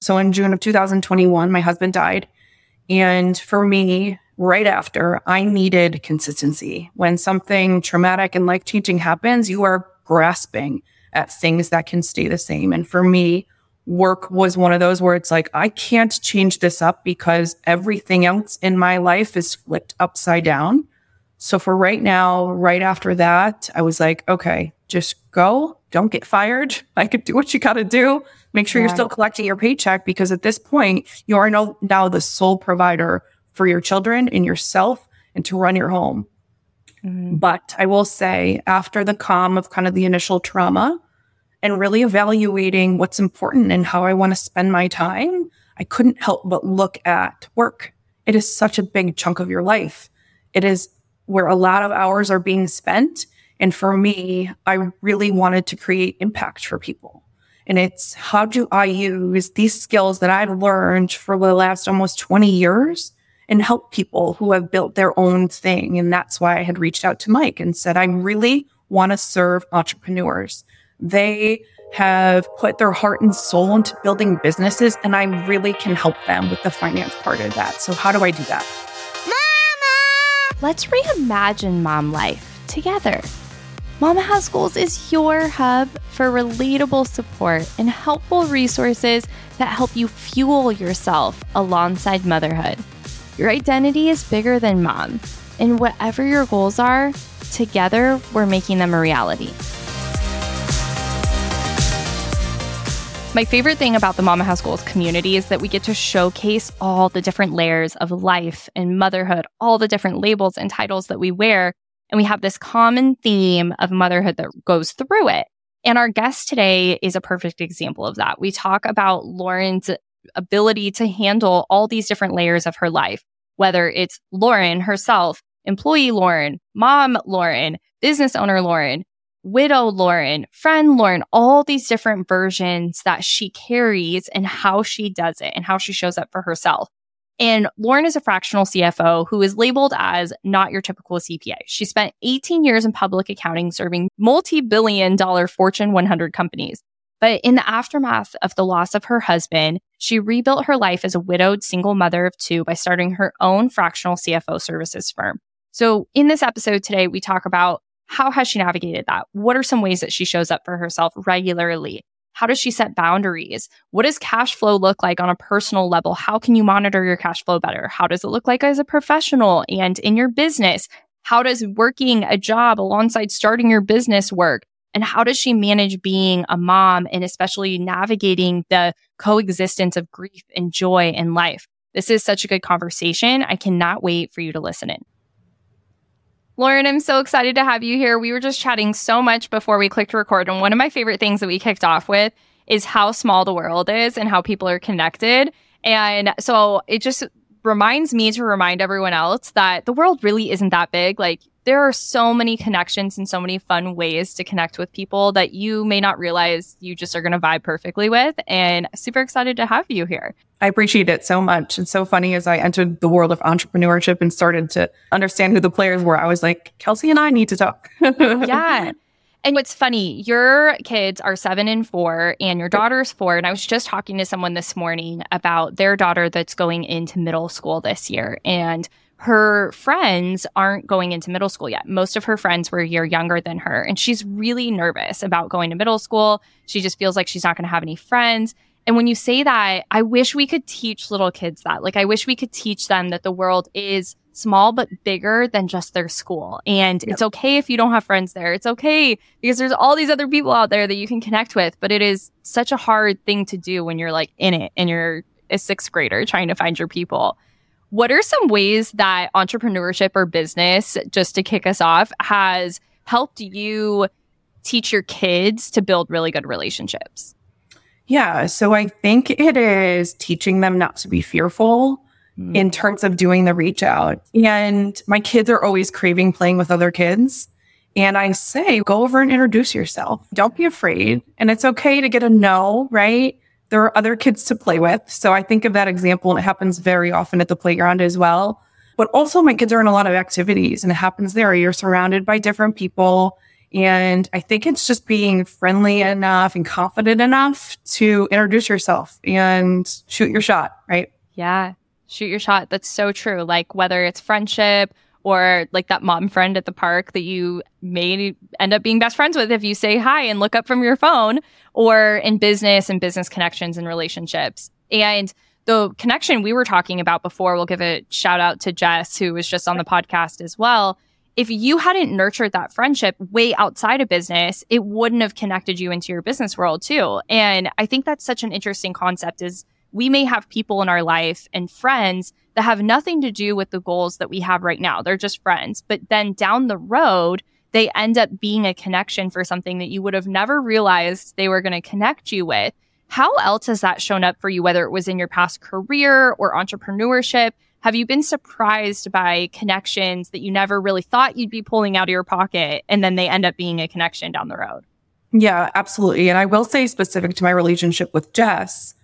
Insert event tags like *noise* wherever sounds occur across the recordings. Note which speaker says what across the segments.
Speaker 1: So in June of 2021, my husband died. And for me, right after, I needed consistency. When something traumatic and life changing happens, you are grasping at things that can stay the same. And for me, work was one of those where it's like, I can't change this up because everything else in my life is flipped upside down. So for right now, right after that, I was like, okay, just go. Don't get fired. *laughs* I could do what you got to do. Make sure yeah. you're still collecting your paycheck because at this point, you are no, now the sole provider for your children and yourself and to run your home. Mm-hmm. But I will say, after the calm of kind of the initial trauma and really evaluating what's important and how I want to spend my time, I couldn't help but look at work. It is such a big chunk of your life. It is where a lot of hours are being spent. And for me, I really wanted to create impact for people. And it's how do I use these skills that I've learned for the last almost 20 years and help people who have built their own thing. And that's why I had reached out to Mike and said, I really want to serve entrepreneurs. They have put their heart and soul into building businesses, and I really can help them with the finance part of that. So, how do I do that?
Speaker 2: Mama! Let's reimagine mom life together. Mama Has Goals is your hub for relatable support and helpful resources that help you fuel yourself alongside motherhood. Your identity is bigger than mom, and whatever your goals are, together we're making them a reality. My favorite thing about the Mama Has Goals community is that we get to showcase all the different layers of life and motherhood, all the different labels and titles that we wear. And we have this common theme of motherhood that goes through it. And our guest today is a perfect example of that. We talk about Lauren's ability to handle all these different layers of her life whether it's Lauren herself, employee Lauren, mom Lauren, business owner Lauren, widow Lauren, friend Lauren, all these different versions that she carries and how she does it and how she shows up for herself. And Lauren is a fractional CFO who is labeled as not your typical CPA. She spent 18 years in public accounting serving multi billion dollar Fortune 100 companies. But in the aftermath of the loss of her husband, she rebuilt her life as a widowed single mother of two by starting her own fractional CFO services firm. So in this episode today, we talk about how has she navigated that? What are some ways that she shows up for herself regularly? How does she set boundaries? What does cash flow look like on a personal level? How can you monitor your cash flow better? How does it look like as a professional and in your business? How does working a job alongside starting your business work? And how does she manage being a mom and especially navigating the coexistence of grief and joy in life? This is such a good conversation. I cannot wait for you to listen in. Lauren, I'm so excited to have you here. We were just chatting so much before we clicked record. And one of my favorite things that we kicked off with is how small the world is and how people are connected. And so it just reminds me to remind everyone else that the world really isn't that big. Like there are so many connections and so many fun ways to connect with people that you may not realize you just are going to vibe perfectly with. And super excited to have you here.
Speaker 1: I appreciate it so much. It's so funny as I entered the world of entrepreneurship and started to understand who the players were. I was like, Kelsey and I need to talk. *laughs*
Speaker 2: yeah. And what's funny, your kids are seven and four, and your daughter's four. And I was just talking to someone this morning about their daughter that's going into middle school this year. And her friends aren't going into middle school yet. Most of her friends were a year younger than her, and she's really nervous about going to middle school. She just feels like she's not going to have any friends. And when you say that, I wish we could teach little kids that. Like, I wish we could teach them that the world is small but bigger than just their school. And yep. it's okay if you don't have friends there. It's okay because there's all these other people out there that you can connect with, but it is such a hard thing to do when you're like in it and you're a sixth grader trying to find your people. What are some ways that entrepreneurship or business, just to kick us off, has helped you teach your kids to build really good relationships?
Speaker 1: Yeah. So I think it is teaching them not to be fearful mm. in terms of doing the reach out. And my kids are always craving playing with other kids. And I say, go over and introduce yourself. Don't be afraid. And it's okay to get a no, right? There are other kids to play with. So I think of that example and it happens very often at the playground as well. But also my kids are in a lot of activities and it happens there. You're surrounded by different people And I think it's just being friendly enough and confident enough to introduce yourself and shoot your shot, right?
Speaker 2: Yeah. Shoot your shot. That's so true. Like whether it's friendship or like that mom friend at the park that you may end up being best friends with if you say hi and look up from your phone or in business and business connections and relationships. And the connection we were talking about before, we'll give a shout out to Jess, who was just on the podcast as well if you hadn't nurtured that friendship way outside of business, it wouldn't have connected you into your business world too. And I think that's such an interesting concept is we may have people in our life and friends that have nothing to do with the goals that we have right now. They're just friends. But then down the road, they end up being a connection for something that you would have never realized they were going to connect you with. How else has that shown up for you, whether it was in your past career or entrepreneurship? Have you been surprised by connections that you never really thought you'd be pulling out of your pocket and then they end up being a connection down the road?
Speaker 1: Yeah, absolutely. And I will say specific to my relationship with Jess,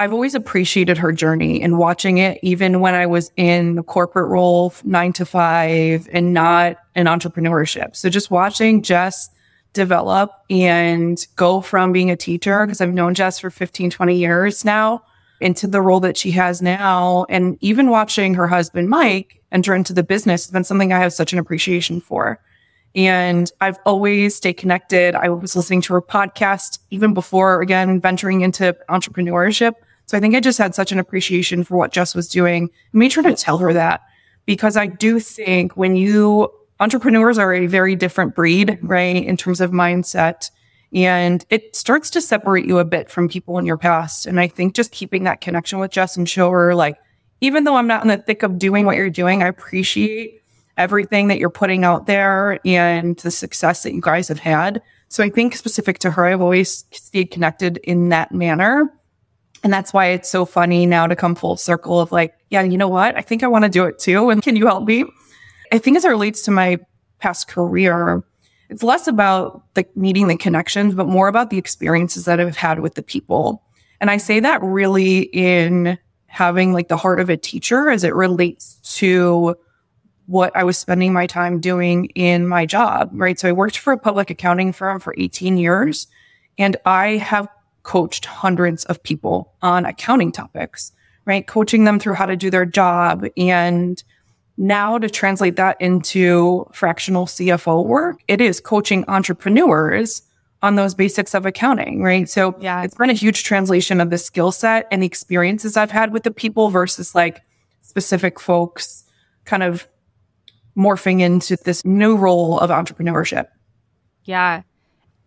Speaker 1: I've always appreciated her journey and watching it, even when I was in a corporate role, nine to five, and not in entrepreneurship. So just watching Jess develop and go from being a teacher, because I've known Jess for 15, 20 years now, into the role that she has now. And even watching her husband, Mike, enter into the business has been something I have such an appreciation for. And I've always stayed connected. I was listening to her podcast even before, again, venturing into entrepreneurship. So I think I just had such an appreciation for what Jess was doing. I made sure to tell her that because I do think when you entrepreneurs are a very different breed, right? In terms of mindset and it starts to separate you a bit from people in your past. And I think just keeping that connection with Jess and show her, like, even though I'm not in the thick of doing what you're doing, I appreciate everything that you're putting out there and the success that you guys have had. So I think specific to her, I've always stayed connected in that manner. And that's why it's so funny now to come full circle of like, yeah, you know what? I think I want to do it too. And can you help me? I think as it relates to my past career, it's less about the meeting the connections, but more about the experiences that I've had with the people. And I say that really in having like the heart of a teacher as it relates to what I was spending my time doing in my job, right? So I worked for a public accounting firm for 18 years and I have coached hundreds of people on accounting topics, right? Coaching them through how to do their job and now to translate that into fractional CFO work, it is coaching entrepreneurs on those basics of accounting, right? So yeah, it's been a huge translation of the skill set and the experiences I've had with the people versus like specific folks kind of morphing into this new role of entrepreneurship.
Speaker 2: Yeah.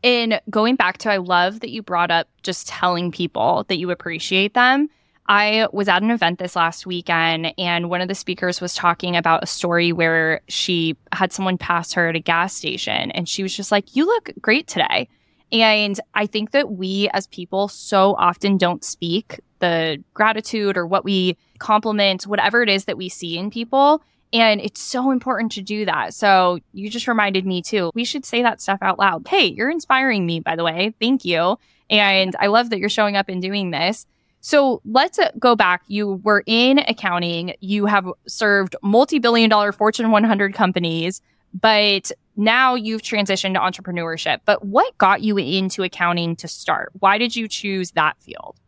Speaker 2: And going back to, I love that you brought up just telling people that you appreciate them I was at an event this last weekend, and one of the speakers was talking about a story where she had someone pass her at a gas station, and she was just like, You look great today. And I think that we as people so often don't speak the gratitude or what we compliment, whatever it is that we see in people. And it's so important to do that. So you just reminded me too. We should say that stuff out loud. Hey, you're inspiring me, by the way. Thank you. And I love that you're showing up and doing this. So let's uh, go back. You were in accounting. You have served multi billion dollar Fortune 100 companies, but now you've transitioned to entrepreneurship. But what got you into accounting to start? Why did you choose that field?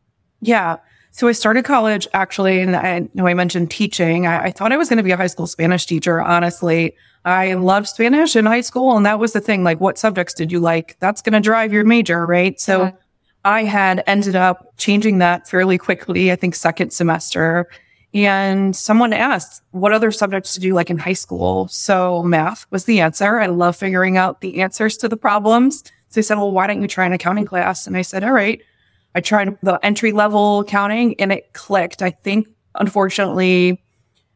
Speaker 1: Yeah. So I started college actually, and I know I mentioned teaching. I, I thought I was going to be a high school Spanish teacher, honestly. I loved Spanish in high school, and that was the thing. Like, what subjects did you like? That's going to drive your major, right? So, uh-huh. I had ended up changing that fairly quickly, I think second semester. And someone asked, what other subjects did you like in high school? So math was the answer. I love figuring out the answers to the problems. So they said, well, why don't you try an accounting class? And I said, all right. I tried the entry level accounting and it clicked. I think, unfortunately,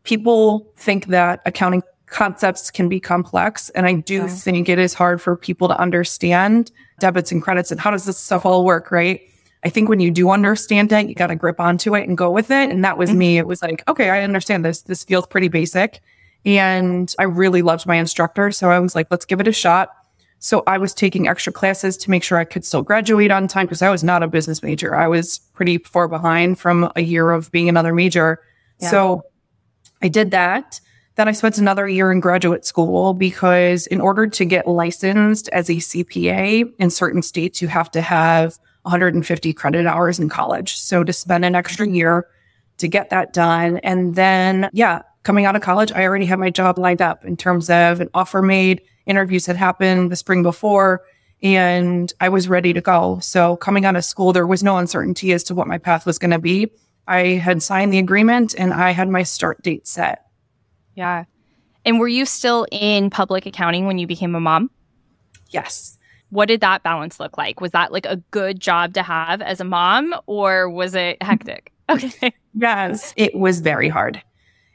Speaker 1: people think that accounting concepts can be complex. And I do think it is hard for people to understand debits and credits and how does this stuff all work, right? I think when you do understand it, you got to grip onto it and go with it. And that was mm-hmm. me. It was like, okay, I understand this. This feels pretty basic. And I really loved my instructor. So I was like, let's give it a shot. So I was taking extra classes to make sure I could still graduate on time because I was not a business major. I was pretty far behind from a year of being another major. Yeah. So I did that. Then I spent another year in graduate school because in order to get licensed as a CPA in certain states, you have to have 150 credit hours in college. So to spend an extra year to get that done. And then, yeah, coming out of college, I already had my job lined up in terms of an offer made, interviews had happened the spring before, and I was ready to go. So coming out of school, there was no uncertainty as to what my path was going to be. I had signed the agreement and I had my start date set.
Speaker 2: Yeah. And were you still in public accounting when you became a mom?
Speaker 1: Yes.
Speaker 2: What did that balance look like? Was that like a good job to have as a mom or was it hectic? *laughs* Okay.
Speaker 1: yes, it was very hard.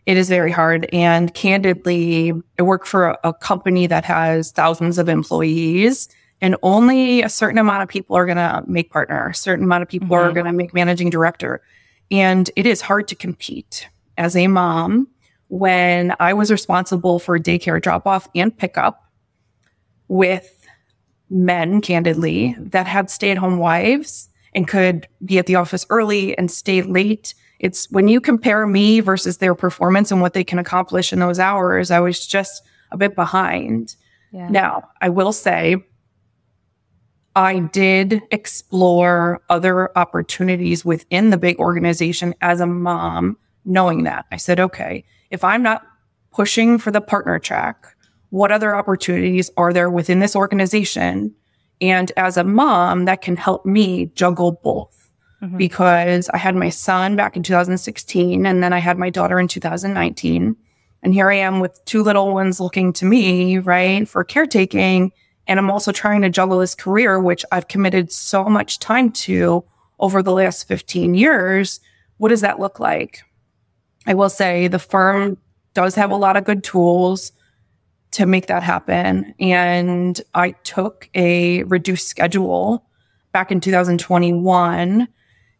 Speaker 1: It is very hard. And candidly, I work for a, a company that has thousands of employees and only a certain amount of people are going to make partner. A certain amount of people mm-hmm. are going to make managing director. And it is hard to compete as a mom when I was responsible for daycare drop off and pickup with men, candidly, that had stay at home wives and could be at the office early and stay late. It's when you compare me versus their performance and what they can accomplish in those hours, I was just a bit behind. Yeah. Now, I will say, I did explore other opportunities within the big organization as a mom, knowing that. I said, okay, if I'm not pushing for the partner track, what other opportunities are there within this organization? And as a mom, that can help me juggle both mm-hmm. because I had my son back in 2016 and then I had my daughter in 2019. And here I am with two little ones looking to me, right, for caretaking. And I'm also trying to juggle this career, which I've committed so much time to over the last 15 years. What does that look like? I will say the firm does have a lot of good tools to make that happen. And I took a reduced schedule back in 2021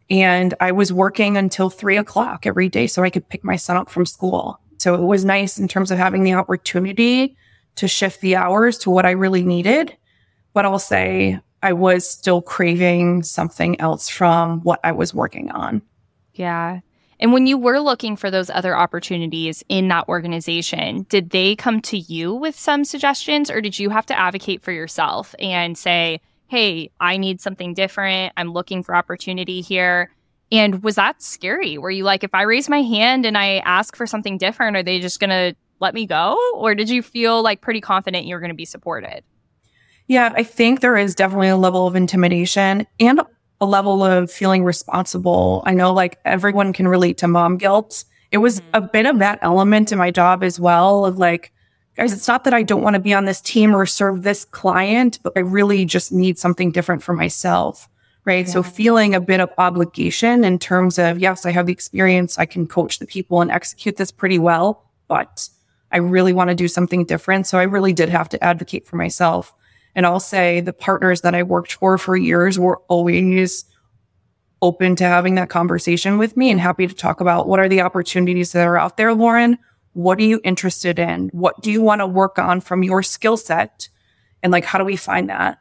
Speaker 1: and I was working until three o'clock every day so I could pick my son up from school. So it was nice in terms of having the opportunity to shift the hours to what I really needed. But I'll say I was still craving something else from what I was working on.
Speaker 2: Yeah. And when you were looking for those other opportunities in that organization, did they come to you with some suggestions or did you have to advocate for yourself and say, hey, I need something different. I'm looking for opportunity here. And was that scary? Were you like, if I raise my hand and I ask for something different, are they just going to let me go? Or did you feel like pretty confident you were going to be supported?
Speaker 1: Yeah, I think there is definitely a level of intimidation and a level of feeling responsible. I know like everyone can relate to mom guilt. It was mm-hmm. a bit of that element in my job as well of like, guys, it's not that I don't want to be on this team or serve this client, but I really just need something different for myself. Right. Yeah. So feeling a bit of obligation in terms of, yes, I have the experience. I can coach the people and execute this pretty well, but I really want to do something different. So I really did have to advocate for myself. And I'll say the partners that I worked for for years were always open to having that conversation with me and happy to talk about what are the opportunities that are out there, Lauren? What are you interested in? What do you want to work on from your skill set? And like, how do we find that?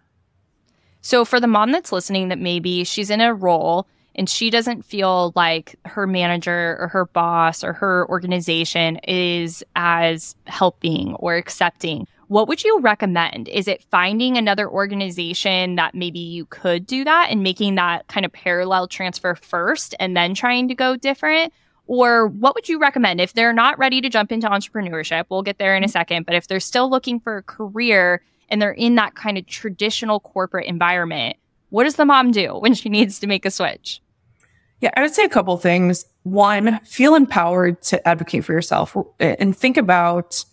Speaker 2: So, for the mom that's listening, that maybe she's in a role and she doesn't feel like her manager or her boss or her organization is as helping or accepting what would you recommend? Is it finding another organization that maybe you could do that and making that kind of parallel transfer first and then trying to go different? Or what would you recommend if they're not ready to jump into entrepreneurship? We'll get there in a mm-hmm. second, but if they're still looking for a career and they're in that kind of traditional corporate environment, what does the mom do *laughs* when she needs to make a switch?
Speaker 1: Yeah, I would say a couple things. One, feel empowered to advocate for yourself and think about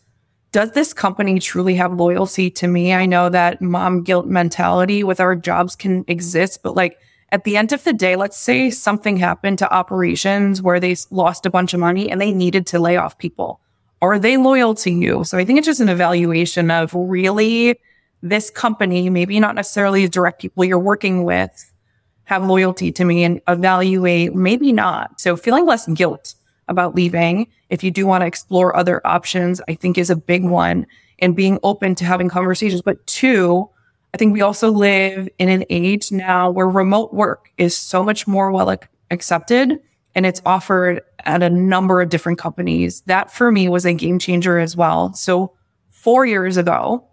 Speaker 1: does this company truly have loyalty to me? I know that mom guilt mentality with our jobs can exist, but like at the end of the day, let's say something happened to operations where they lost a bunch of money and they needed to lay off people. Are they loyal to you? So I think it's just an evaluation of really this company, maybe not necessarily the direct people you're working with, have loyalty to me and evaluate, maybe not. So feeling less guilt about leaving. If you do want to explore other options, I think is a big one and being open to having conversations. But two, I think we also live in an age now where remote work is so much more well accepted. and it's offered at a number of different companies. That for me was a game changer as well. So four years ago,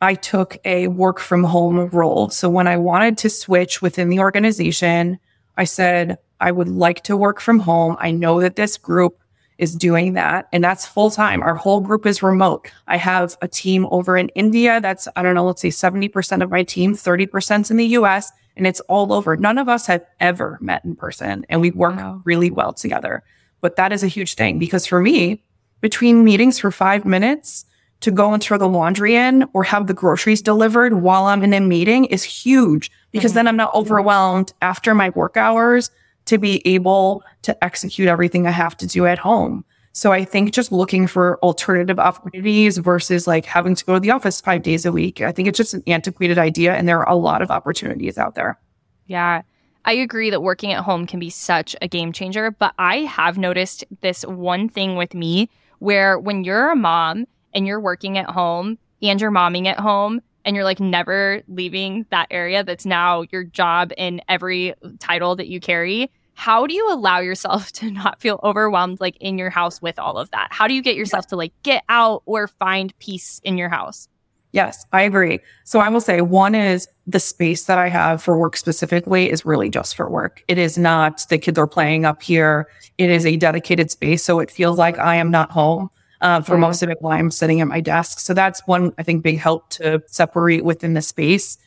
Speaker 1: I took a work from home role. So when I wanted to switch within the organization, I said, I would like to work from home. I know that this group is doing that and that's full time. Our whole group is remote. I have a team over in India. That's, I don't know, let's say 70% of my team, 30% in the US and it's all over. None of us have ever met in person and we work wow. really well together. But that is a huge thing because for me, between meetings for five minutes, to go and throw the laundry in or have the groceries delivered while I'm in a meeting is huge because mm-hmm. then I'm not overwhelmed after my work hours to be able to execute everything I have to do at home. So I think just looking for alternative opportunities versus like having to go to the office five days a week, I think it's just an antiquated idea and there are a lot of opportunities out there.
Speaker 2: Yeah. I agree that working at home can be such a game changer, but I have noticed this one thing with me where when you're a mom, and you're working at home and you're momming at home and you're like never leaving that area that's now your job in every title that you carry how do you allow yourself *laughs* to not feel overwhelmed like in your house with all of that? How do you get yourself to like get out or find peace in your house?
Speaker 1: Yes i agree. So i will say one is the space that i have for work specifically is really just for work. It is not the kids are playing up here. It is a dedicated space so it feels like i am not home uh, for most of it while I'm sitting at my desk. So that's one, I think, big help to separate within the space.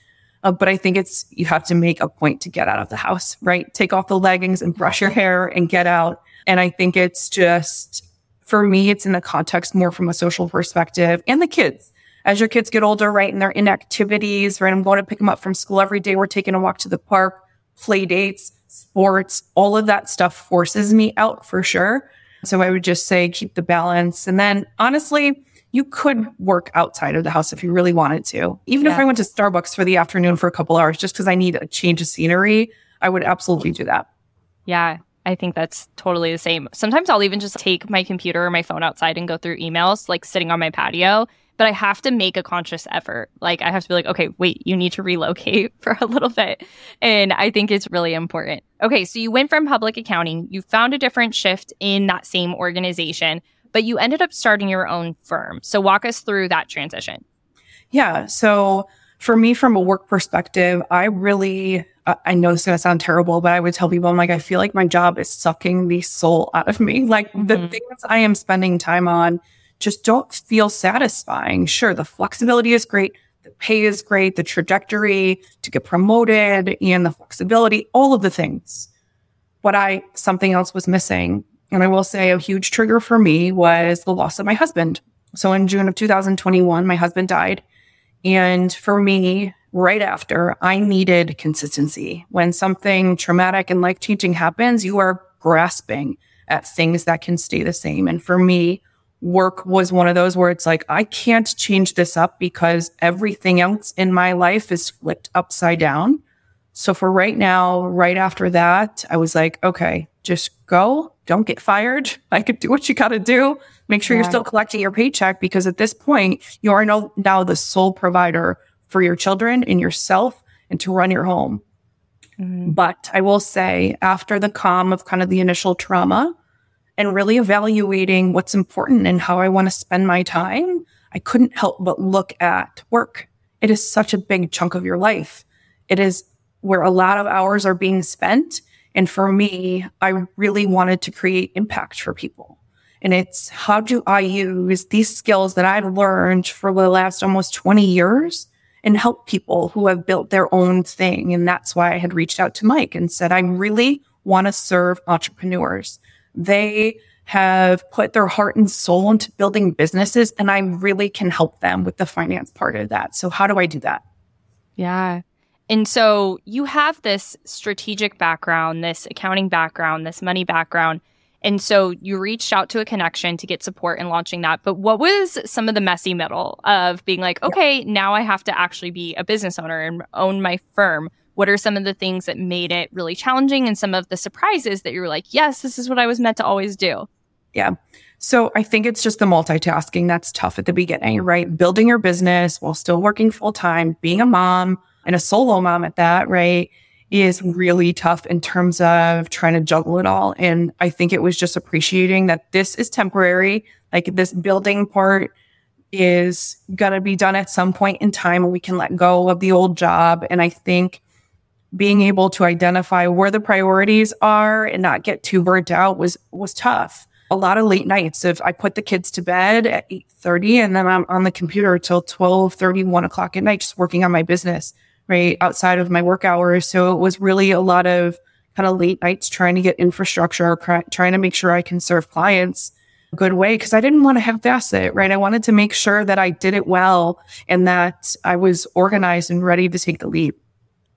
Speaker 1: Uh, but I think it's, you have to make a point to get out of the house, right? Take off the leggings and brush your hair and get out. And I think it's just, for me, it's in the context more from a social perspective and the kids. As your kids get older, right, and they're in activities, right? I'm going to pick them up from school every day. We're taking a walk to the park, play dates, sports, all of that stuff forces me out for sure. So I would just say keep the balance. And then honestly, you could work outside of the house if you really wanted to. Even yeah. if I went to Starbucks for the afternoon for a couple hours just because I need a change of scenery, I would absolutely do that.
Speaker 2: Yeah, I think that's totally the same. Sometimes I'll even just take my computer or my phone outside and go through emails, like sitting on my patio but I have to make a conscious effort. Like I have to be like, okay, wait, you need to relocate *laughs* for a little bit. And I think it's really important. Okay, so you went from public accounting, you found a different shift in that same organization, but you ended up starting your own firm. So walk us through that transition.
Speaker 1: Yeah. So for me, from a work perspective, I really, uh, I know this is going to sound terrible, but I would tell people, I'm like, I feel like my job is sucking the soul out of me. Like mm-hmm. the things I am spending time on just don't feel satisfying. Sure, the flexibility is great. The pay is great. The trajectory to get promoted and the flexibility, all of the things. What I, something else was missing. And I will say a huge trigger for me was the loss of my husband. So in June of 2021, my husband died. And for me, right after, I needed consistency. When something traumatic and life changing happens, you are grasping at things that can stay the same. And for me, work was one of those where it's like, I can't change this up because everything else in my life is flipped upside down. So for right now, right after that, I was like, okay, just go. Don't get fired. *laughs* I could do what you got to do. Make sure yeah. you're still collecting your paycheck because at this point, you are no, now the sole provider for your children and yourself and to run your home. Mm-hmm. But I will say, after the calm of kind of the initial trauma, and really evaluating what's important and how I want to spend my time, I couldn't help but look at work. It is such a big chunk of your life. It is where a lot of hours are being spent. And for me, I really wanted to create impact for people. And it's how do I use these skills that I've learned for the last almost 20 years and help people who have built their own thing. And that's why I had reached out to Mike and said, I really want to serve entrepreneurs. They have put their heart and soul into building businesses and I really can help them with the finance part of that. So how do I do that?
Speaker 2: Yeah. And so you have this strategic background, this accounting background, this money background. And so you reached out to a connection to get support in launching that. But what was some of the messy middle of being like, okay, yeah. now I have to actually be a business owner and own my firm? What are some of the things that made it really challenging and some of the surprises that you were like, yes, this is what I was meant to always do?
Speaker 1: Yeah. So I think it's just the multitasking that's tough at the beginning, right? Building your business while still working full time, being a mom and a solo mom at that, right? is really tough in terms of trying to juggle it all. And I think it was just appreciating that this is temporary. Like this building part is going to be done at some point in time and we can let go of the old job. And I think being able to identify where the priorities are and not get too burnt out was was tough. A lot of late nights. If I put the kids to bed at 8:30 and then I'm on the computer till 12, 30, 1 o'clock at night, just working on my business, right? Outside of my work hours. So it was really a lot of kind of late nights trying to get infrastructure, trying to make sure I can serve clients a good way because I didn't want to have fast it, right? I wanted to make sure that I did it well and that I was organized and ready to take the leap.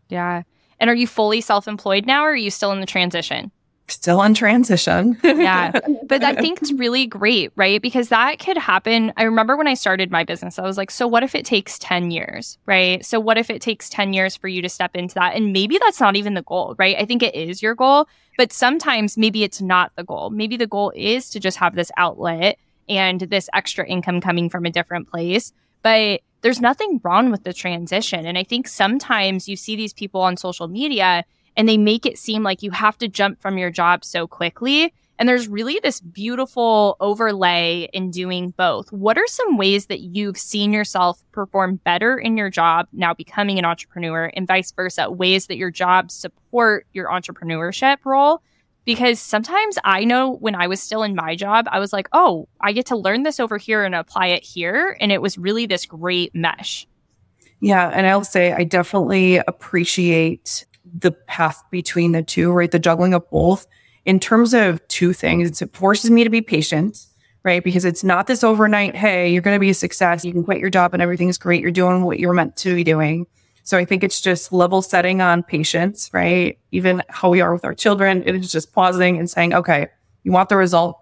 Speaker 2: Yeah. And are you fully self employed now or are you still in the transition?
Speaker 1: Still in transition.
Speaker 2: yeah. *laughs* But I think it's really great, right? Because that could happen. I remember when I started my business, I was like, so what if it takes 10 years, right? So what if it takes 10 years for you to step into that? And maybe that's not even the goal, right? I think it is your goal, but sometimes maybe it's not the goal. Maybe the goal is to just have this outlet and this extra income coming from a different place. But there's nothing wrong with the transition. And I think sometimes you see these people on social media and they make it seem like you have to jump from your job so quickly. And there's really this beautiful overlay in doing both. What are some ways that you've seen yourself perform better in your job now becoming an entrepreneur and vice versa? Ways that your job support your entrepreneurship role? because sometimes I know when I was still in my job, I was like, oh, I get to learn this over here and apply it here. And it was really this great mesh.
Speaker 1: Yeah. And I'll say I definitely appreciate the path between the two, right? The juggling of both. In terms of two things, it forces me to be patient, right? Because it's not this overnight, hey, you're going to be a success. You can quit your job and everything's great. You're doing what you're meant to be doing. So I think it's just level setting on patience, right? Even how we are with our children. It is just pausing and saying, okay, you want the result.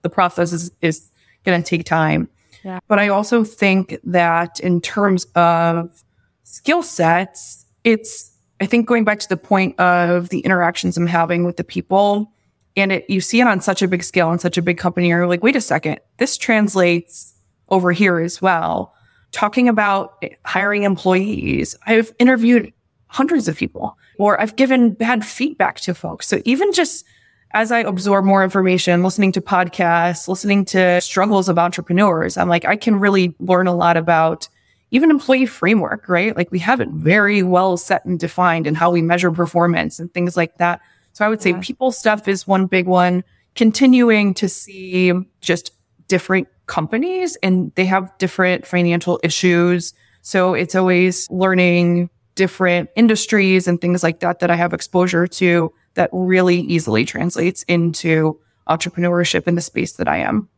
Speaker 1: The process is, is going to take time. Yeah. But I also think that in terms of skill sets, it's, I think going back to the point of the interactions I'm having with the people and it, you see it on such a big scale in such a big company, you're like, wait a second, this translates over here as well talking about hiring employees. I've interviewed hundreds of people or I've given bad feedback to folks. So even just as I absorb more information, listening to podcasts, listening to struggles of entrepreneurs, I'm like, I can really learn a lot about even employee framework, right? Like we have it very well set and defined in how we measure performance and things like that. So I would say yeah. people stuff is one big one. Continuing to see just different companies and they have different financial issues. So it's always learning different industries and things like that that I have exposure to that really easily translates into entrepreneurship in the space that I am.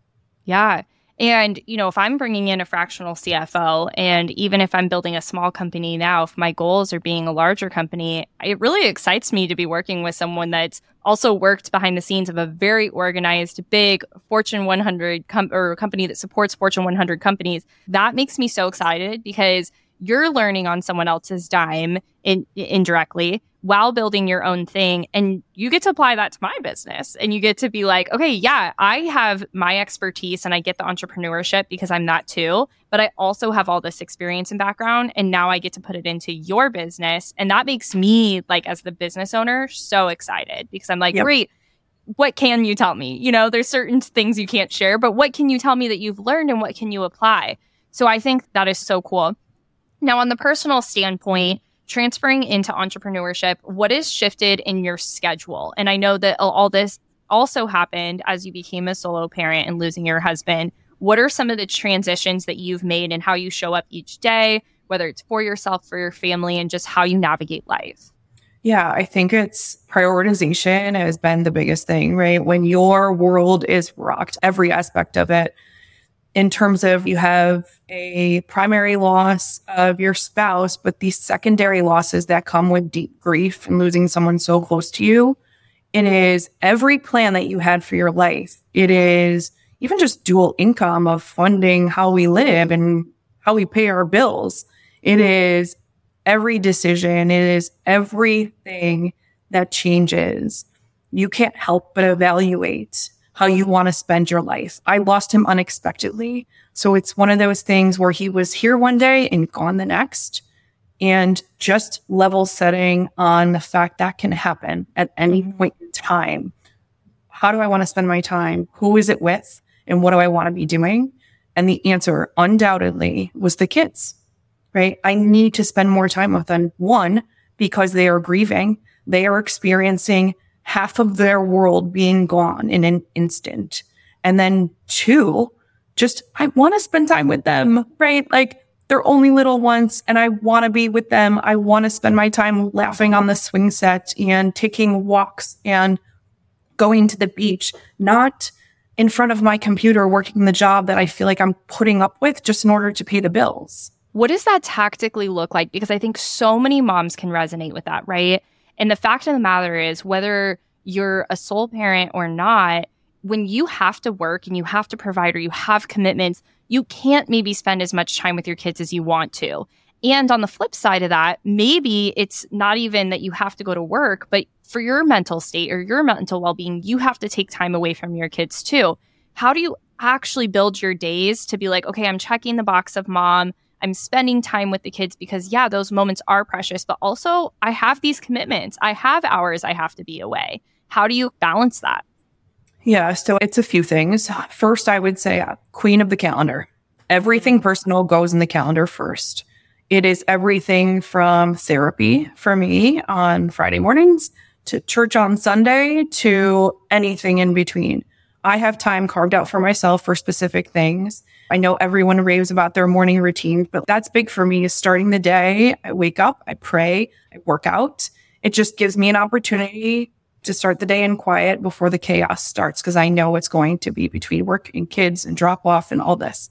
Speaker 2: Yeah. And, you know, if I'm bringing in a fractional CFO, and even if I'm building a small company now, if my goals are being a larger company, it really excites me to be working with someone that's also worked behind the scenes of a very organized, big Fortune 100 com- or company that supports Fortune 100 companies. That makes me so excited because you're learning on someone else's dime in, indirectly while building your own thing. And you get to apply that to my business and you get to be like, okay, yeah, I have my expertise and I get the entrepreneurship because I'm that too. But I also have all this experience and background. And now I get to put it into your business. And that makes me, like, as the business owner, so excited because I'm like, yep. great. What can you tell me? You know, there's certain things you can't share, but what can you tell me that you've learned and what can you apply? So I think that is so cool. Now, on the personal standpoint, transferring into entrepreneurship, what has shifted in your schedule? And I know that all this also happened as you became a solo parent and losing your husband. What are some of the transitions that you've made and how you show up each day, whether it's for yourself, for your family, and just how you navigate life?
Speaker 1: Yeah, I think it's prioritization has been the biggest thing, right? When your world is rocked, every aspect of it, in terms of you have a primary loss of your spouse, but these secondary losses that come with deep grief and losing someone so close to you. It is every plan that you had for your life. It is even just dual income of funding how we live and how we pay our bills. It is every decision. It is everything that changes. You can't help but evaluate how you want to spend your life. I lost him unexpectedly. So it's one of those things where he was here one day and gone the next. and just level setting on the fact that can happen at any mm-hmm. point in time. How do I want to spend my time? Who is it with? And what do I want to be doing? And the answer undoubtedly was the kids, right? I need to spend more time with them. One, because they are grieving. They are experiencing half of their world being gone in an instant. And then two, just I want to spend time with them, right? Like they're only little ones and I want to be with them. I want to spend my time laughing on the swing set and taking walks and going to the beach, not in front of my computer working the job that I feel like I'm putting up with just in order to pay the bills.
Speaker 2: What does that tactically look like? Because I think so many moms can resonate with that, right? And the fact of the matter is, whether you're a sole parent or not, when you have to work and you have to provide or you have commitments, you can't maybe spend as much time with your kids as you want to. And on the flip side of that, maybe it's not even that you have to go to work, but for your mental state or your mental well being, you have to take time away from your kids too. How do you actually build your days to be like, okay, I'm checking the box of mom, I'm spending time with the kids because, yeah, those moments are precious, but also I have these commitments. I have hours I have to be away. How do you balance that?
Speaker 1: Yeah, so it's a few things. First, I would say uh, queen of the calendar. Everything personal goes in the calendar first. It is everything from therapy for me on Friday mornings to church on Sunday to anything in between. I have time carved out for myself for specific things. I know everyone raves about their morning routine, but that's big for me is starting the day. I wake up, I pray, I work out. It just gives me an opportunity to start the day in quiet before the chaos starts because I know it's going to be between work and kids and drop off and all this.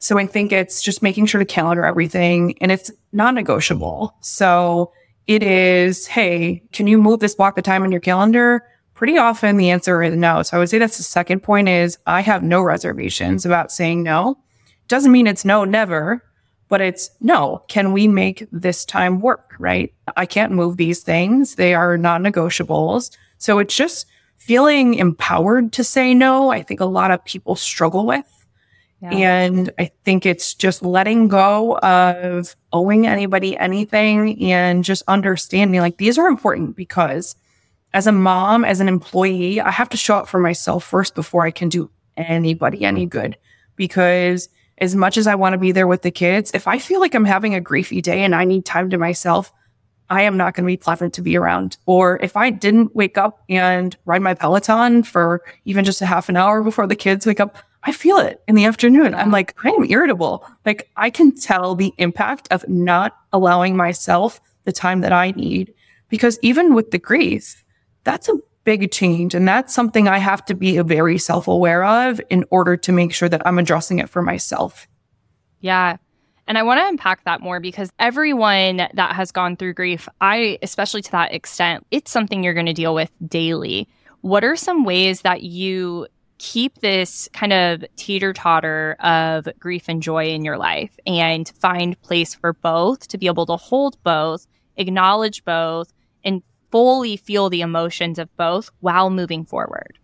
Speaker 1: So I think it's just making sure to calendar everything and it's non negotiable. So it is, hey, can you move this block of time in your calendar? Pretty often the answer is no. So I would say that's the second point is I have no reservations about saying no. Doesn't mean it's no, never but it's no, can we make this time work? Right. I can't move these things. They are non negotiables. So it's just feeling empowered to say no. I think a lot of people struggle with. Yeah. And I think it's just letting go of owing anybody anything and just understanding like these are important because as a mom, as an employee, I have to show up for myself first before I can do anybody any mm-hmm. good because as much as I want to be there with the kids, if I feel like I'm having a griefy day and I need time to myself, I am not going to be pleasant to be around. Or if I didn't wake up and ride my Peloton for even just a half an hour before the kids wake up, I feel it in the afternoon. I'm like, I am irritable. Like I can tell the impact of not allowing myself the time that I need because even with the grief, that's a big change. And that's something I have to be very self aware of in order to make sure that I'm addressing it for myself.
Speaker 2: Yeah. And I want to unpack that more because everyone that has gone through grief, I, especially to that extent, it's something you're going to deal with daily. What are some ways that you keep this kind of teeter totter of grief and joy in your life and find place for both to be able to hold both, acknowledge both, fully feel the emotions of both while moving forward?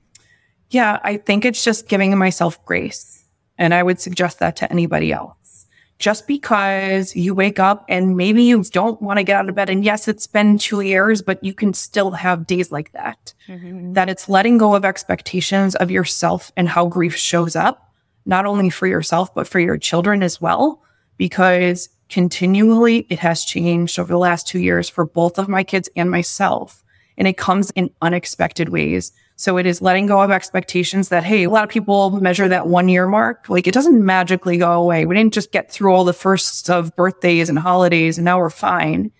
Speaker 1: Yeah, I think it's just giving myself grace. And I would suggest that to anybody else. Just because you wake up and maybe you don't want to get out of bed. And yes, it's been two years, but you can still have days like that. Mm-hmm. That it's letting go of expectations of yourself and how grief shows up, not only for yourself, but for your children as well. Because continually it has changed over the last two years for both of my kids and myself. And it comes in unexpected ways. So it is letting go of expectations that, hey, a lot of people measure that one year mark. Like it doesn't magically go away. We didn't just get through all the firsts of birthdays and holidays and now we're fine.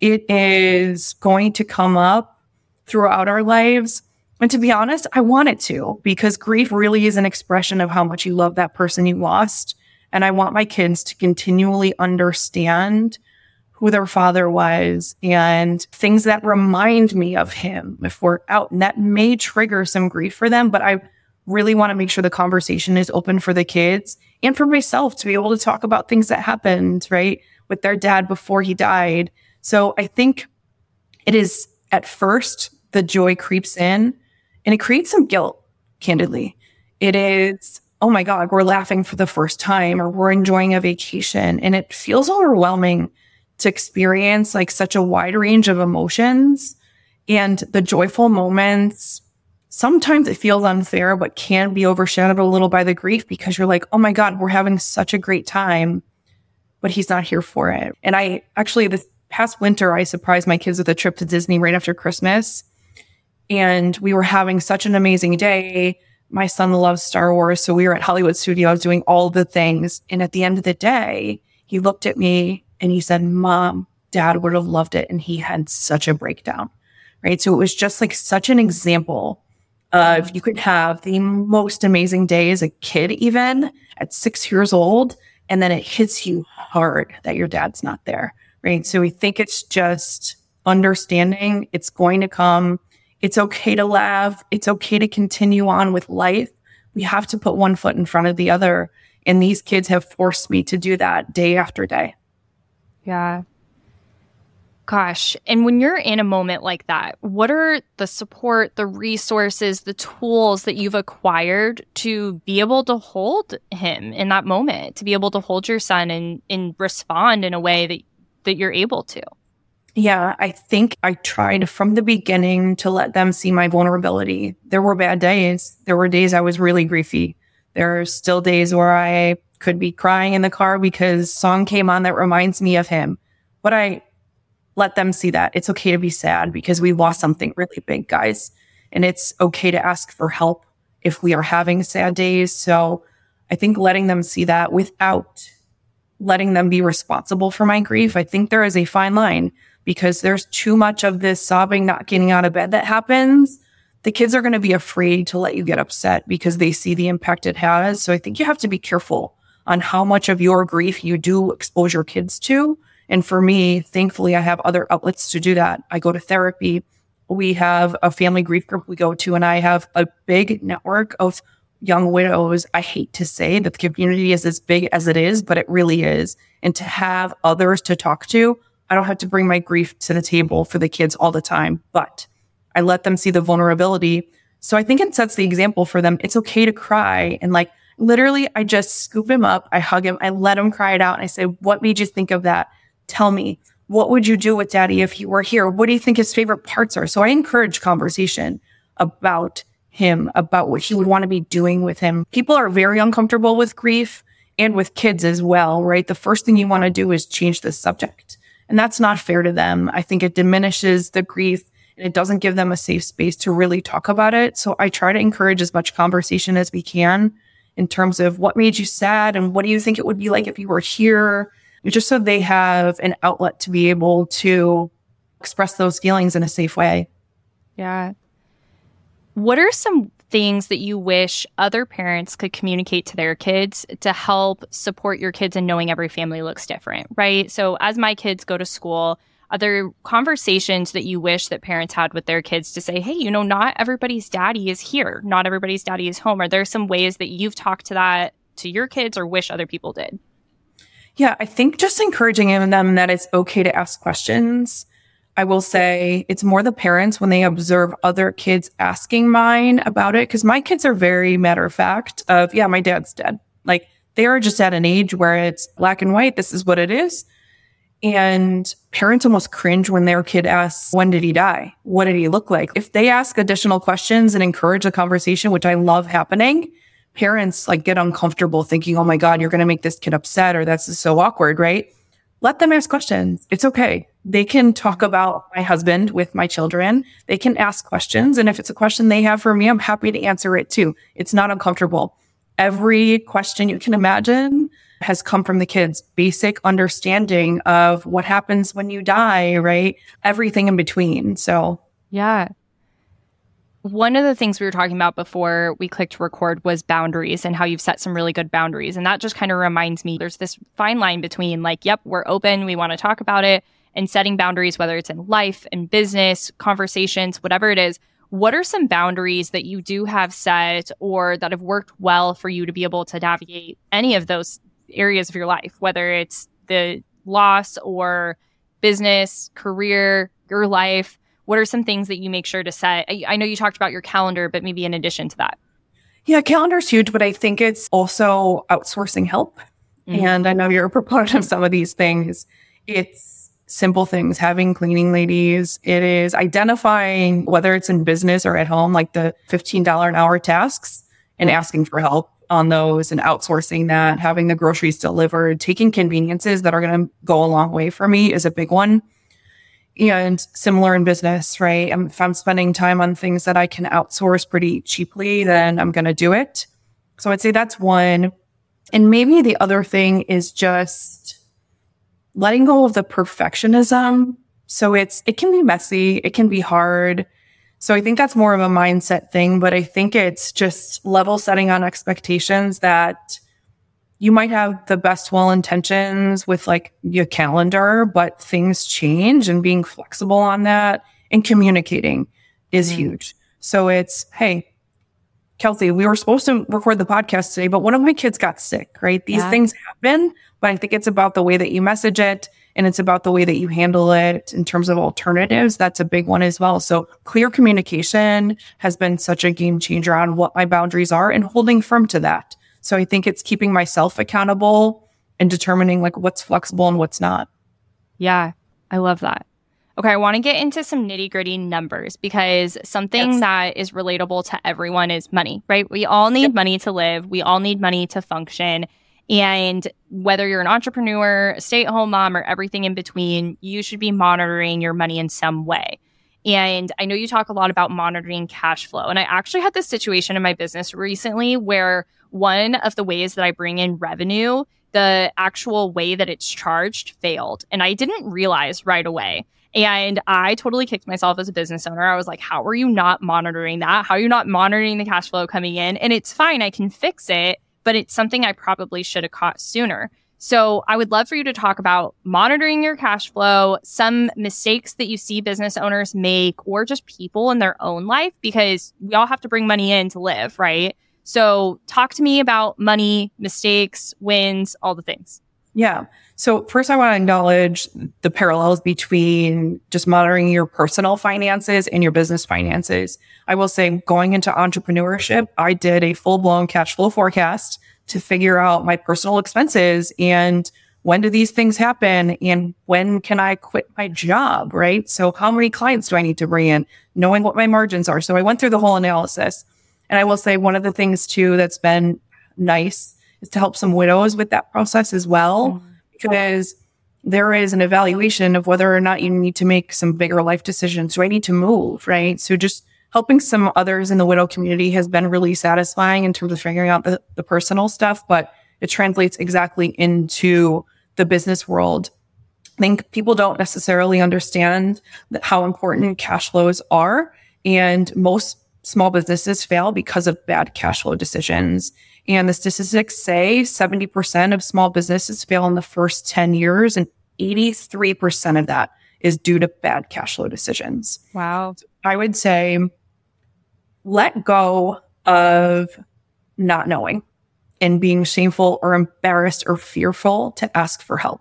Speaker 1: It is going to come up throughout our lives. And to be honest, I want it to because grief really is an expression of how much you love that person you lost. And I want my kids to continually understand who their father was and things that remind me of him if we're out. And that may trigger some grief for them, but I really want to make sure the conversation is open for the kids and for myself to be able to talk about things that happened, right, with their dad before he died. So I think it is at first the joy creeps in and it creates some guilt, candidly. It is oh my God, we're laughing for the first time or we're enjoying a vacation. And it feels overwhelming to experience like such a wide range of emotions and the joyful moments. Sometimes it feels unfair, but can be overshadowed a little by the grief because you're like, oh my God, we're having such a great time, but he's not here for it. And I actually, this past winter, I surprised my kids with a trip to Disney right after Christmas. And we were having such an amazing day. My son loves Star Wars. So we were at Hollywood Studios doing all the things. And at the end of the day, he looked at me and he said, Mom, dad would have loved it. And he had such a breakdown. Right. So it was just like such an example of you could have the most amazing day as a kid, even at six years old. And then it hits you hard that your dad's not there. Right. So we think it's just understanding it's going to come. It's okay to laugh. It's okay to continue on with life. We have to put one foot in front of the other. And these kids have forced me to do that day after day.
Speaker 2: Yeah. Gosh. And when you're in a moment like that, what are the support, the resources, the tools that you've acquired to be able to hold him in that moment, to be able to hold your son and, and respond in a way that, that you're able to?
Speaker 1: Yeah, I think I tried from the beginning to let them see my vulnerability. There were bad days. There were days I was really griefy. There are still days where I could be crying in the car because song came on that reminds me of him. But I let them see that it's okay to be sad because we lost something really big, guys. And it's okay to ask for help if we are having sad days. So I think letting them see that without letting them be responsible for my grief, I think there is a fine line because there's too much of this sobbing, not getting out of bed that happens. The kids are going to be afraid to let you get upset because they see the impact it has. So I think you have to be careful on how much of your grief you do expose your kids to. And for me, thankfully, I have other outlets to do that. I go to therapy. We have a family grief group we go to, and I have a big network of young widows. I hate to say that the community is as big as it is, but it really is. And to have others to talk to, I don't have to bring my grief to the table for the kids all the time, but I let them see the vulnerability. So I think it sets the example for them. It's okay to cry. And like literally, I just scoop him up. I hug him. I let him cry it out. And I say, what made you think of that? Tell me, what would you do with daddy if he were here? What do you think his favorite parts are? So I encourage conversation about him, about what he would want to be doing with him. People are very uncomfortable with grief and with kids as well, right? The first thing you want to do is change the subject. And that's not fair to them. I think it diminishes the grief and it doesn't give them a safe space to really talk about it. So I try to encourage as much conversation as we can in terms of what made you sad and what do you think it would be like if you were here, just so they have an outlet to be able to express those feelings in a safe way.
Speaker 2: Yeah. What are some things that you wish other parents could communicate to their kids to help support your kids in knowing every family looks different, right? So as my kids go to school, are there conversations that you wish that parents had with their kids to say, hey, you know, not everybody's daddy is here. Not everybody's daddy is home. Are there some ways that you've talked to that to your kids or wish other people did?
Speaker 1: Yeah, I think just encouraging them that it's okay to ask questions I will say it's more the parents when they observe other kids asking mine about it. Cause my kids are very matter of fact of, yeah, my dad's dead. Like they are just at an age where it's black and white. This is what it is. And parents almost cringe when their kid asks, when did he die? What did he look like? If they ask additional questions and encourage a conversation, which I love happening, parents like get uncomfortable thinking, oh my God, you're going to make this kid upset or that's so awkward, right? let them ask questions. It's okay. They can talk about my husband with my children. They can ask questions. And if it's a question they have for me, I'm happy to answer it too. It's not uncomfortable. Every question you can imagine has come from the kids' basic understanding of what happens when you die, right? Everything in between. So,
Speaker 2: yeah. One of the things we were talking about before we clicked record was boundaries and how you've set some really good boundaries. And that just kind of reminds me there's this fine line between like, yep, we're open, we want to talk about it, and setting boundaries, whether it's in life, in business, conversations, whatever it is. What are some boundaries that you do have set or that have worked well for you to be able to navigate any of those areas of your life, whether it's the loss or business, career, your life? what are some things that you make sure to set? I, I know you talked about your calendar, but maybe in addition to that.
Speaker 1: Yeah, calendar is huge, but I think it's also outsourcing help. Mm-hmm. And I know you're a proponent of some of these things. It's simple things, having cleaning ladies. It is identifying whether it's in business or at home, like the $15 an hour tasks and asking for help on those and outsourcing that, having the groceries delivered, taking conveniences that are going to go a long way for me is a big one. And similar in business, right? Um, if I'm spending time on things that I can outsource pretty cheaply, then I'm going to do it. So I'd say that's one. And maybe the other thing is just letting go of the perfectionism. So it's, it can be messy. It can be hard. So I think that's more of a mindset thing, but I think it's just level setting on expectations that you might have the best well intentions with like your calendar, but things change and being flexible on that and communicating is mm-hmm. huge. So it's, Hey, Kelsey, we were supposed to record the podcast today, but one of my kids got sick, right? These yeah. things happen, but I think it's about the way that you message it and it's about the way that you handle it in terms of alternatives. That's a big one as well. So clear communication has been such a game changer on what my boundaries are and holding firm to that. So I think it's keeping myself accountable and determining like what's flexible and what's not.
Speaker 2: Yeah, I love that. Okay, I want to get into some nitty gritty numbers because something yes. that is relatable to everyone is money, right? We all need yep. money to live. We all need money to function. And whether you're an entrepreneur, stay at home mom, or everything in between, you should be monitoring your money in some way. And I know you talk a lot about monitoring cash flow. And I actually had this situation in my business recently where one of the ways that I bring in revenue, the actual way that it's charged failed. And I didn't realize right away. And I totally kicked myself as a business owner. I was like, how are you not monitoring that? How are you not monitoring the cash flow coming in? And it's fine. I can fix it, but it's something I probably should have caught sooner. So I would love for you to talk about monitoring your cash flow, some mistakes that you see business owners make, or just people in their own life, because we all have to bring money in to live, right? So talk to me about money, mistakes, wins, all the things.
Speaker 1: Yeah. So first I want to acknowledge the parallels between just monitoring your personal finances and your business finances. I will say going into entrepreneurship, I did a full blown cash flow forecast to figure out my personal expenses and when do these things happen and when can I quit my job, right? So how many clients do I need to bring in? Knowing what my margins are. So I went through the whole analysis. And I will say one of the things too that's been nice is to help some widows with that process as well, mm-hmm. because there is an evaluation of whether or not you need to make some bigger life decisions. Do I need to move? Right. So just helping some others in the widow community has been really satisfying in terms of figuring out the, the personal stuff, but it translates exactly into the business world. I think people don't necessarily understand how important cash flows are. And most small businesses fail because of bad cash flow decisions. And the statistics say 70% of small businesses fail in the first 10 years and 83% of that is due to bad cash flow decisions.
Speaker 2: Wow.
Speaker 1: I would say let go of not knowing and being shameful or embarrassed or fearful to ask for help.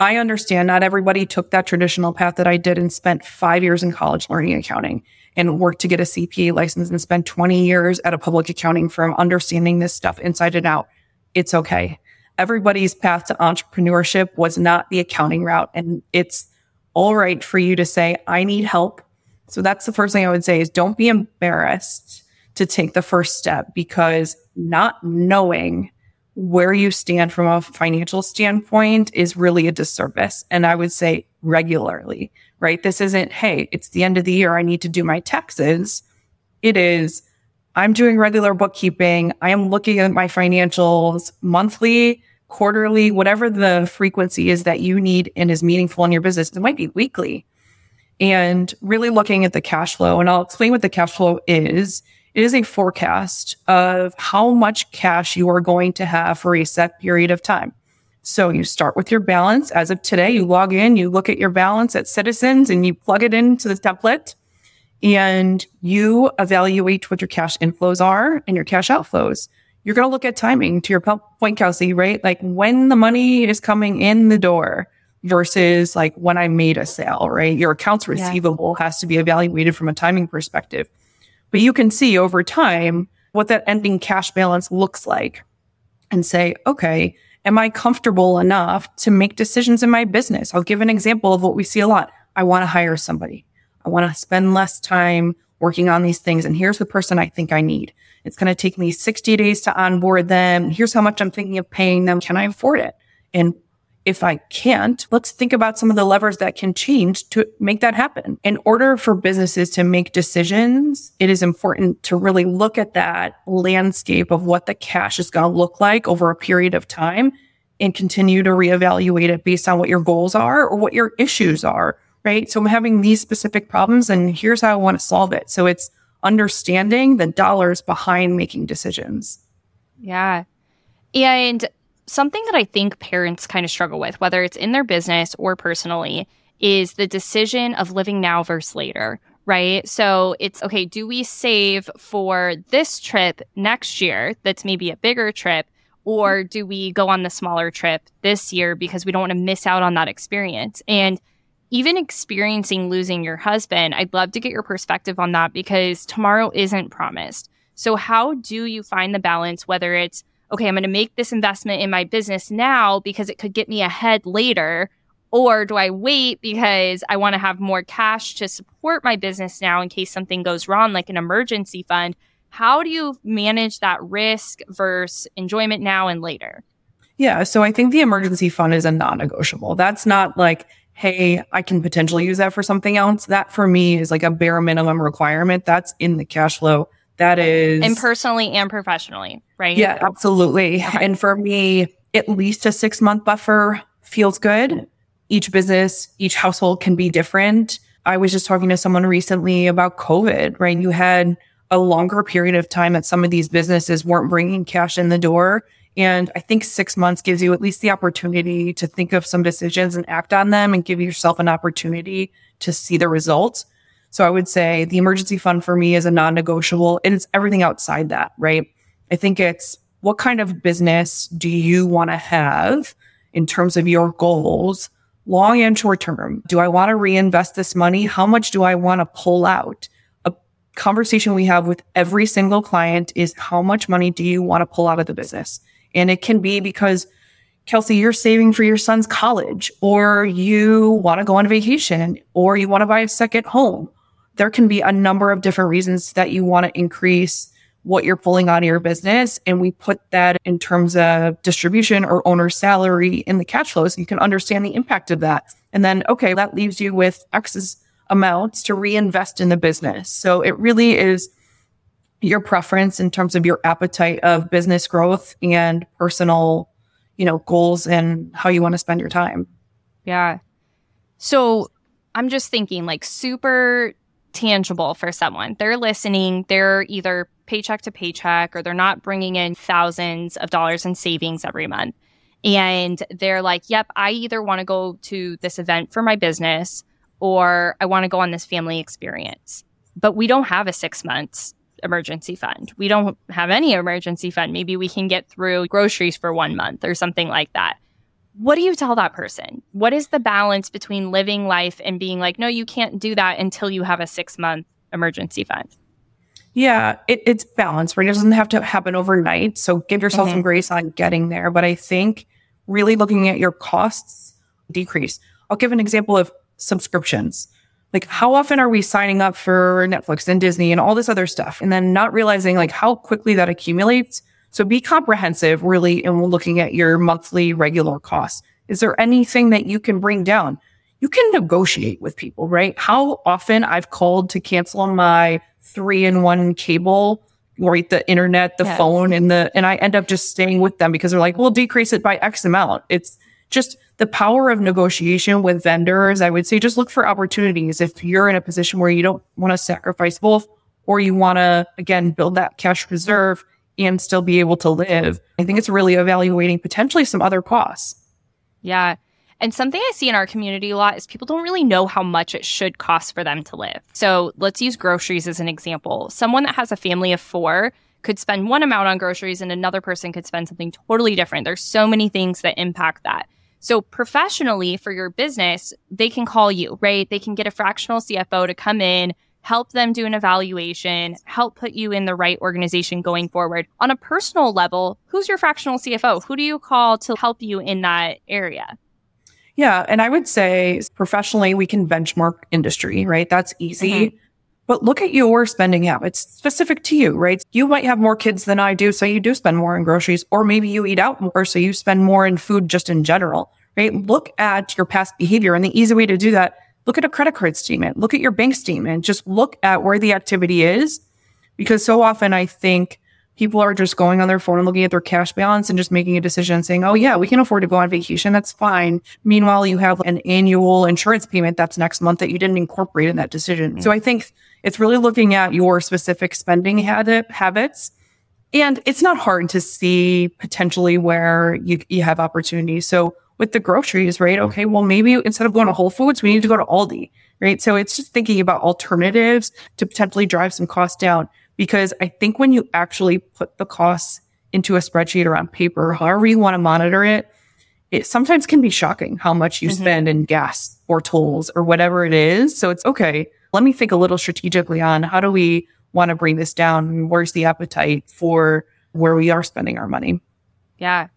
Speaker 1: I understand not everybody took that traditional path that I did and spent five years in college learning accounting and worked to get a CPA license and spend 20 years at a public accounting firm understanding this stuff inside and out. It's okay. Everybody's path to entrepreneurship was not the accounting route. And it's all right for you to say, I need help. So that's the first thing I would say is don't be embarrassed to take the first step because not knowing where you stand from a financial standpoint is really a disservice. And I would say regularly, right? This isn't, Hey, it's the end of the year. I need to do my taxes. It is, I'm doing regular bookkeeping. I am looking at my financials monthly, quarterly, whatever the frequency is that you need and is meaningful in your business. It might be weekly and really looking at the cash flow. And I'll explain what the cash flow is. It is a forecast of how much cash you are going to have for a set period of time. So you start with your balance. As of today, you log in, you look at your balance at Citizens and you plug it into the template and you evaluate what your cash inflows are and your cash outflows. You're going to look at timing to your point, Kelsey, right? Like when the money is coming in the door versus like when I made a sale, right? Your accounts receivable yeah. has to be evaluated from a timing perspective. But you can see over time what that ending cash balance looks like and say, okay, am I comfortable enough to make decisions in my business? I'll give an example of what we see a lot. I want to hire somebody. I want to spend less time working on these things. And here's the person I think I need. It's going to take me 60 days to onboard them. Here's how much I'm thinking of paying them. Can I afford it? And if I can't, let's think about some of the levers that can change to make that happen. In order for businesses to make decisions, it is important to really look at that landscape of what the cash is going to look like over a period of time and continue to reevaluate it based on what your goals are or what your issues are, right? So I'm having these specific problems and here's how I want to solve it. So it's understanding the dollars behind making decisions.
Speaker 2: Yeah. And something that I think parents kind of struggle with, whether it's in their business or personally, is the decision of living now versus later, right? So it's okay, do we save for this trip next year that's maybe a bigger trip? Or do we go on the smaller trip this year because we don't want to miss out on that experience? And even experiencing losing your husband, I'd love to get your perspective on that because tomorrow isn't promised. So, how do you find the balance, whether it's okay, I'm going to make this investment in my business now because it could get me ahead later? Or do I wait because I want to have more cash to support my business now in case something goes wrong, like an emergency fund? How do you manage that risk versus enjoyment now and later?
Speaker 1: Yeah. So I think the emergency fund is a non negotiable. That's not like, hey, I can potentially use that for something else. That for me is like a bare minimum requirement. That's in the cash flow that is.
Speaker 2: And personally and professionally, right?
Speaker 1: Yeah, absolutely. Okay. And for me, at least a six month buffer feels good. Each business, each household can be different. I was just talking to someone recently about COVID, right? You had a longer period of time that some of these businesses weren't bringing cash in the door. And I think six months gives you at least the opportunity to think of some decisions and act on them and give yourself an opportunity to see the results. So I would say the emergency fund for me is a non negotiable and it's everything outside that, right? I think it's what kind of business do you want to have in terms of your goals, long and short term? Do I want to reinvest this money? How much do I want to pull out? A conversation we have with every single client is how much money do you want to pull out of the business? And it can be because Kelsey, you're saving for your son's college, or you want to go on vacation, or you want to buy a second home, there can be a number of different reasons that you want to increase what you're pulling out of your business. And we put that in terms of distribution or owner salary in the cash flow so you can understand the impact of that. And then, okay, that leaves you with X's amounts to reinvest in the business. So it really is your preference in terms of your appetite of business growth and personal, you know, goals and how you want to spend your time.
Speaker 2: Yeah. So I'm just thinking like super tangible for someone. They're listening, they're either paycheck to paycheck or they're not bringing in thousands of dollars in savings every month. And they're like, yep, I either want to go to this event for my business or I want to go on this family experience. But we don't have a six months emergency fund. We don't have any emergency fund. Maybe we can get through groceries for one month or something like that what do you tell that person? What is the balance between living life and being like, no, you can't do that until you have a six month emergency fund?
Speaker 1: Yeah, it, it's balance, right? It doesn't have to happen overnight. So give yourself mm-hmm. some grace on getting there. But I think really looking at your costs decrease. I'll give an example of subscriptions. Like how often are we signing up for Netflix and Disney and all this other stuff and then not realizing like how quickly that accumulates so be comprehensive really in looking at your monthly regular costs. Is there anything that you can bring down? You can negotiate with people, right? How often I've called to cancel my three in one cable, right? The internet, the yes. phone and the, and I end up just staying with them because they're like, we'll decrease it by X amount. It's just the power of negotiation with vendors. I would say just look for opportunities. If you're in a position where you don't want to sacrifice both or you want to, again, build that cash reserve, and still be able to live. I think it's really evaluating potentially some other costs.
Speaker 2: Yeah. And something I see in our community a lot is people don't really know how much it should cost for them to live. So let's use groceries as an example. Someone that has a family of four could spend one amount on groceries and another person could spend something totally different. There's so many things that impact that. So professionally for your business, they can call you, right? They can get a fractional CFO to come in, help them do an evaluation, help put you in the right organization going forward. On a personal level, who's your fractional CFO? Who do you call to help you in that area?
Speaker 1: Yeah. And I would say professionally, we can benchmark industry, right? That's easy. Mm-hmm. But look at your spending habits specific to you, right? You might have more kids than I do. So you do spend more in groceries, or maybe you eat out more. So you spend more in food just in general, right? Look at your past behavior. And the easy way to do that, look at a credit card statement, look at your bank statement, just look at where the activity is. Because so often I think people are just going on their phone and looking at their cash balance and just making a decision saying, oh, yeah, we can afford to go on vacation. That's fine. Meanwhile, you have an annual insurance payment that's next month that you didn't incorporate in that decision. Mm-hmm. So I think it's really looking at your specific spending habit, habits. And it's not hard to see potentially where you, you have opportunities. So with the groceries, right? Okay, well, maybe instead of going to Whole Foods, we need to go to Aldi, right? So it's just thinking about alternatives to potentially drive some costs down because I think when you actually put the costs into a spreadsheet or on paper, however you want to monitor it, it sometimes can be shocking how much you mm-hmm. spend in gas or tolls or whatever it is. So it's okay. Let me think a little strategically on how do we want to bring this down? Where's the appetite for where we are spending our money?
Speaker 2: Yeah.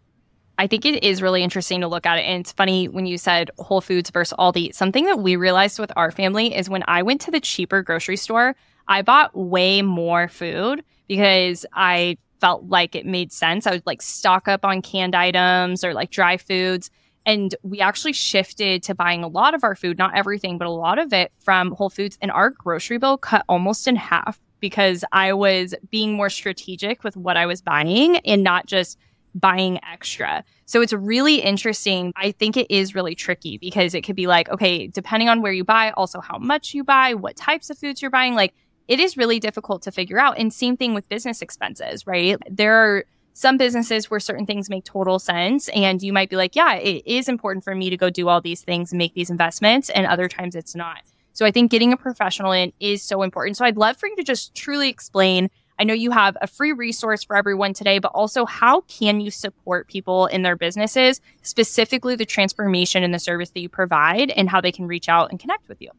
Speaker 2: I think it is really interesting to look at it. And it's funny when you said Whole Foods versus Aldi. Something that we realized with our family is when I went to the cheaper grocery store, I bought way more food because I felt like it made sense. I would like stock up on canned items or like dry foods. And we actually shifted to buying a lot of our food, not everything, but a lot of it from Whole Foods. And our grocery bill cut almost in half because I was being more strategic with what I was buying and not just buying extra. So it's really interesting. I think it is really tricky because it could be like, okay, depending on where you buy, also how much you buy, what types of foods you're buying, like it is really difficult to figure out. And same thing with business expenses, right? There are some businesses where certain things make total sense. And you might be like, yeah, it is important for me to go do all these things and make these investments. And other times it's not. So I think getting a professional in is so important. So I'd love for you to just truly explain. I know you have a free resource for everyone today, but also how can you support people in their businesses, specifically the transformation and the service that you provide and how they can reach out and connect with you?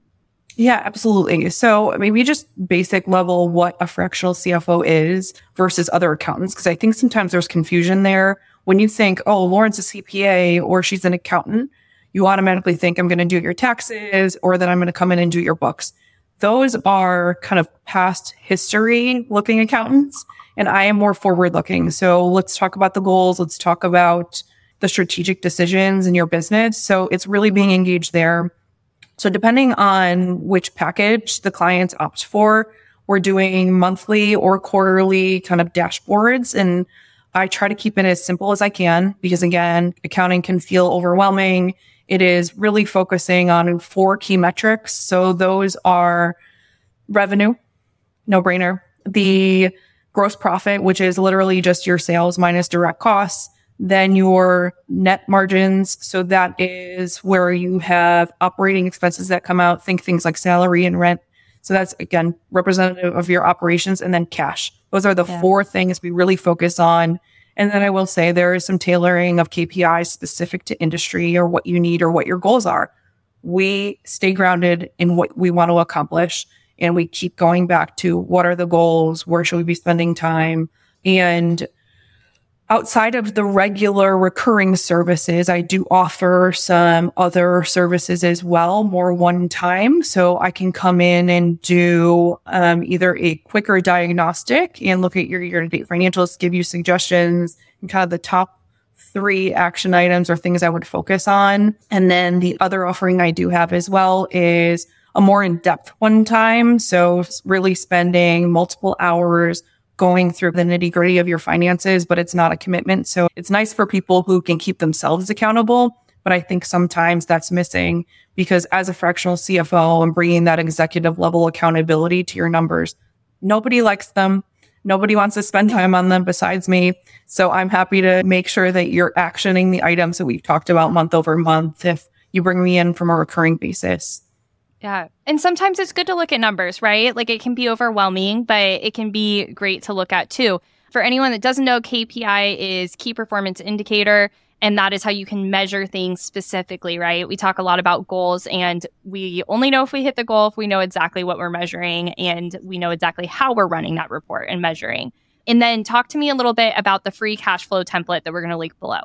Speaker 1: Yeah, absolutely. So maybe just basic level what a fractional CFO is versus other accountants. Cause I think sometimes there's confusion there. When you think, oh, Lauren's a CPA or she's an accountant, you automatically think I'm going to do your taxes or that I'm going to come in and do your books. Those are kind of past history looking accountants. And I am more forward looking. So let's talk about the goals. Let's talk about the strategic decisions in your business. So it's really being engaged there so depending on which package the clients opt for, we're doing monthly or quarterly kind of dashboards. And I try to keep it as simple as I can because again, accounting can feel overwhelming. It is really focusing on four key metrics. So those are revenue, no brainer, the gross profit, which is literally just your sales minus direct costs, then your net margins. So that is where you have operating expenses that come out. Think things like salary and rent. So that's again representative of your operations and then cash. Those are the yeah. four things we really focus on. And then I will say there is some tailoring of KPIs specific to industry or what you need or what your goals are. We stay grounded in what we want to accomplish and we keep going back to what are the goals? Where should we be spending time? And outside of the regular recurring services, I do offer some other services as well, more one time. So I can come in and do um, either a quicker diagnostic and look at your year to date financials, give you suggestions and kind of the top three action items or things I would focus on. And then the other offering I do have as well is a more in depth one time. So really spending multiple hours going through the nitty gritty of your finances, but it's not a commitment. So it's nice for people who can keep themselves accountable. But I think sometimes that's missing because as a fractional CFO and bringing that executive level accountability to your numbers, nobody likes them. Nobody wants to spend time on them besides me. So I'm happy to make sure that you're actioning the items that we've talked about month over month if you bring me in from a recurring basis.
Speaker 2: Yeah. And sometimes it's good to look at numbers, right? Like it can be overwhelming, but it can be great to look at too. For anyone that doesn't know, KPI is key performance indicator. And that is how you can measure things specifically, right? We talk a lot about goals and we only know if we hit the goal if we know exactly what we're measuring and we know exactly how we're running that report and measuring. And then talk to me a little bit about the free cash flow template that we're going to link below.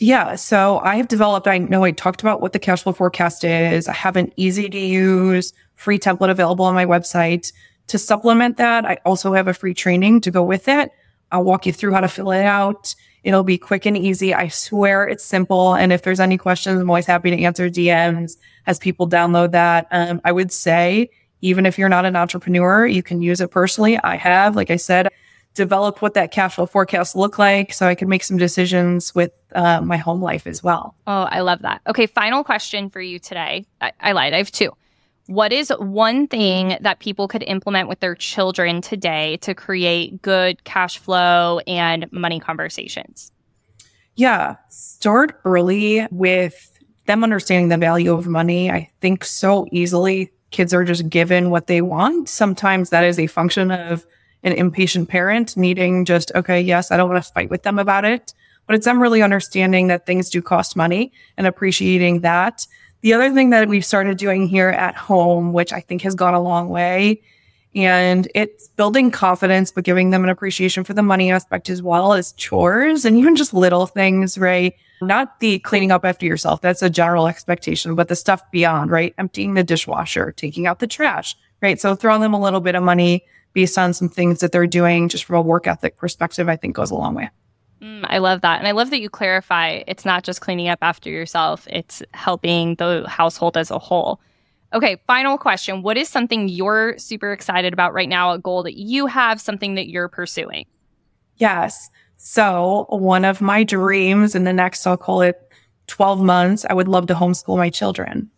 Speaker 1: Yeah. So I have developed, I know I talked about what the cash flow forecast is. I have an easy to use free template available on my website. To supplement that, I also have a free training to go with it. I'll walk you through how to fill it out. It'll be quick and easy. I swear it's simple. And if there's any questions, I'm always happy to answer DMs as people download that. Um, I would say, even if you're not an entrepreneur, you can use it personally. I have, like I said, developed what that cash flow forecast look like so I could make some decisions with uh, my home life as well.
Speaker 2: Oh, I love that. Okay, final question for you today. I, I lied. I have two. What is one thing that people could implement with their children today to create good cash flow and money conversations?
Speaker 1: Yeah, start early with them understanding the value of money. I think so easily kids are just given what they want. Sometimes that is a function of an impatient parent needing just, okay, yes, I don't want to fight with them about it. But it's them really understanding that things do cost money and appreciating that. The other thing that we've started doing here at home, which I think has gone a long way, and it's building confidence, but giving them an appreciation for the money aspect as well as chores and even just little things, right? Not the cleaning up after yourself. That's a general expectation, but the stuff beyond, right? Emptying the dishwasher, taking out the trash, right? So throwing them a little bit of money based on some things that they're doing just from a work ethic perspective, I think goes a long way.
Speaker 2: Mm, I love that. And I love that you clarify it's not just cleaning up after yourself, it's helping the household as a whole. Okay, final question. What is something you're super excited about right now? A goal that you have, something that you're pursuing?
Speaker 1: Yes. So, one of my dreams in the next, I'll call it 12 months, I would love to homeschool my children.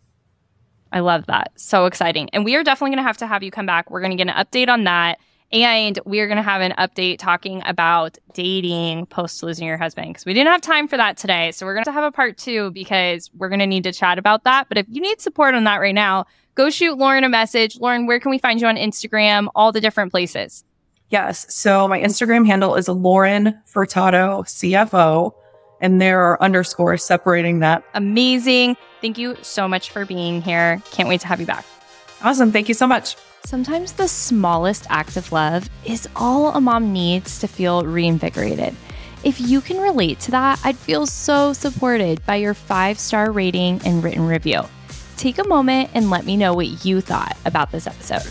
Speaker 2: I love that. So exciting. And we are definitely going to have to have you come back. We're going to get an update on that. And we're going to have an update talking about dating post losing your husband because we didn't have time for that today. So we're going to have a part two because we're going to need to chat about that. But if you need support on that right now, go shoot Lauren a message. Lauren, where can we find you on Instagram? All the different places.
Speaker 1: Yes. So my Instagram handle is Lauren Furtado CFO, and there are underscores separating that.
Speaker 2: Amazing. Thank you so much for being here. Can't wait to have you back.
Speaker 1: Awesome. Thank you so much.
Speaker 2: Sometimes the smallest act of love is all a mom needs to feel reinvigorated. If you can relate to that, I'd feel so supported by your five star rating and written review. Take a moment and let me know what you thought about this episode.